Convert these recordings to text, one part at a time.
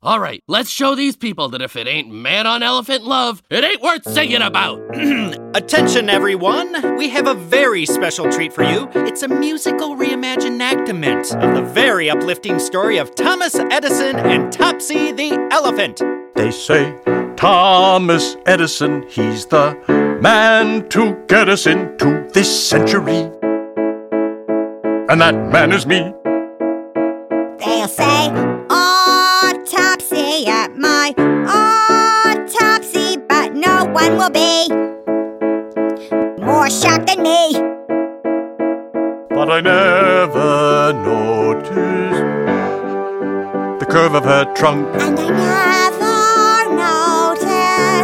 All right, let's show these people that if it ain't man on elephant love, it ain't worth singing about. Attention, everyone! We have a very special treat for you. It's a musical reimaginactament of the very uplifting story of Thomas Edison and Topsy the elephant. They say Thomas Edison, he's the man to get us into this century. And that man is me. They'll say, more shocked than me. But I never noticed the curve of her trunk. And I never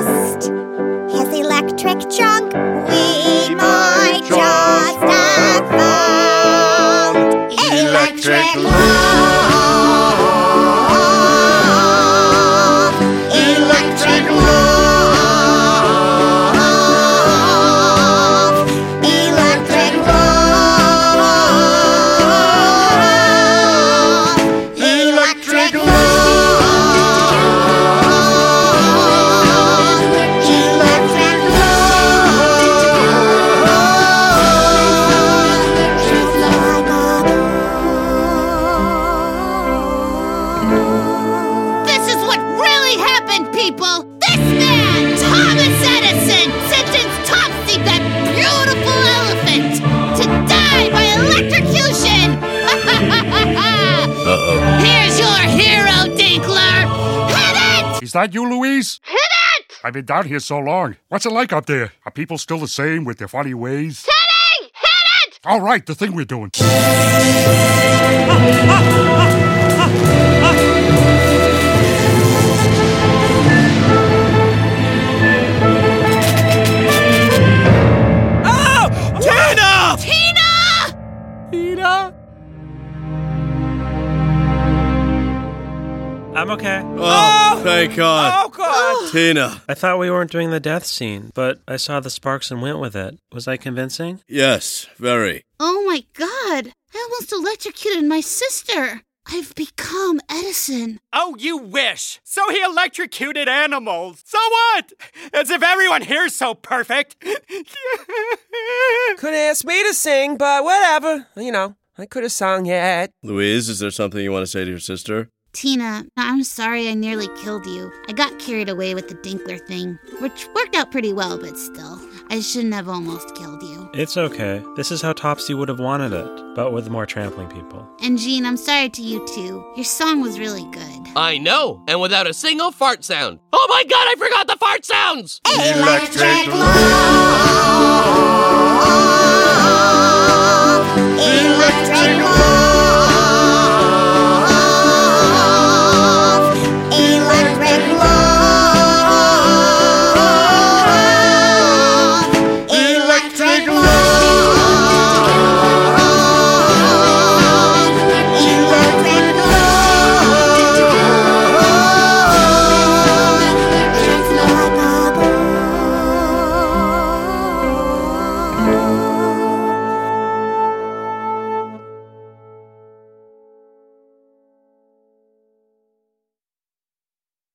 noticed his electric trunk. We might just have found electric love. People! This man, Thomas Edison, sentenced Topsy, that beautiful elephant, to die by electrocution! Uh-oh. Here's your hero, Dinkler! Hit it! Is that you, Louise? Hit it! I've been down here so long. What's it like up there? Are people still the same with their funny ways? Hitting! Hit it! All right, the thing we're doing. I'm okay. Oh, oh, thank God. Oh, God. Tina. I thought we weren't doing the death scene, but I saw the sparks and went with it. Was I convincing? Yes, very. Oh my god! I almost electrocuted my sister! I've become Edison. Oh, you wish! So he electrocuted animals. So what? As if everyone here's so perfect. Could ask me to sing, but whatever. You know, I could have sung yet. Louise, is there something you want to say to your sister? Tina, I'm sorry I nearly killed you. I got carried away with the Dinkler thing, which worked out pretty well, but still, I shouldn't have almost killed you. It's okay. This is how Topsy would have wanted it, but with more trampling people. And Gene, I'm sorry to you too. Your song was really good. I know, and without a single fart sound. Oh my god, I forgot the fart sounds! Electric love.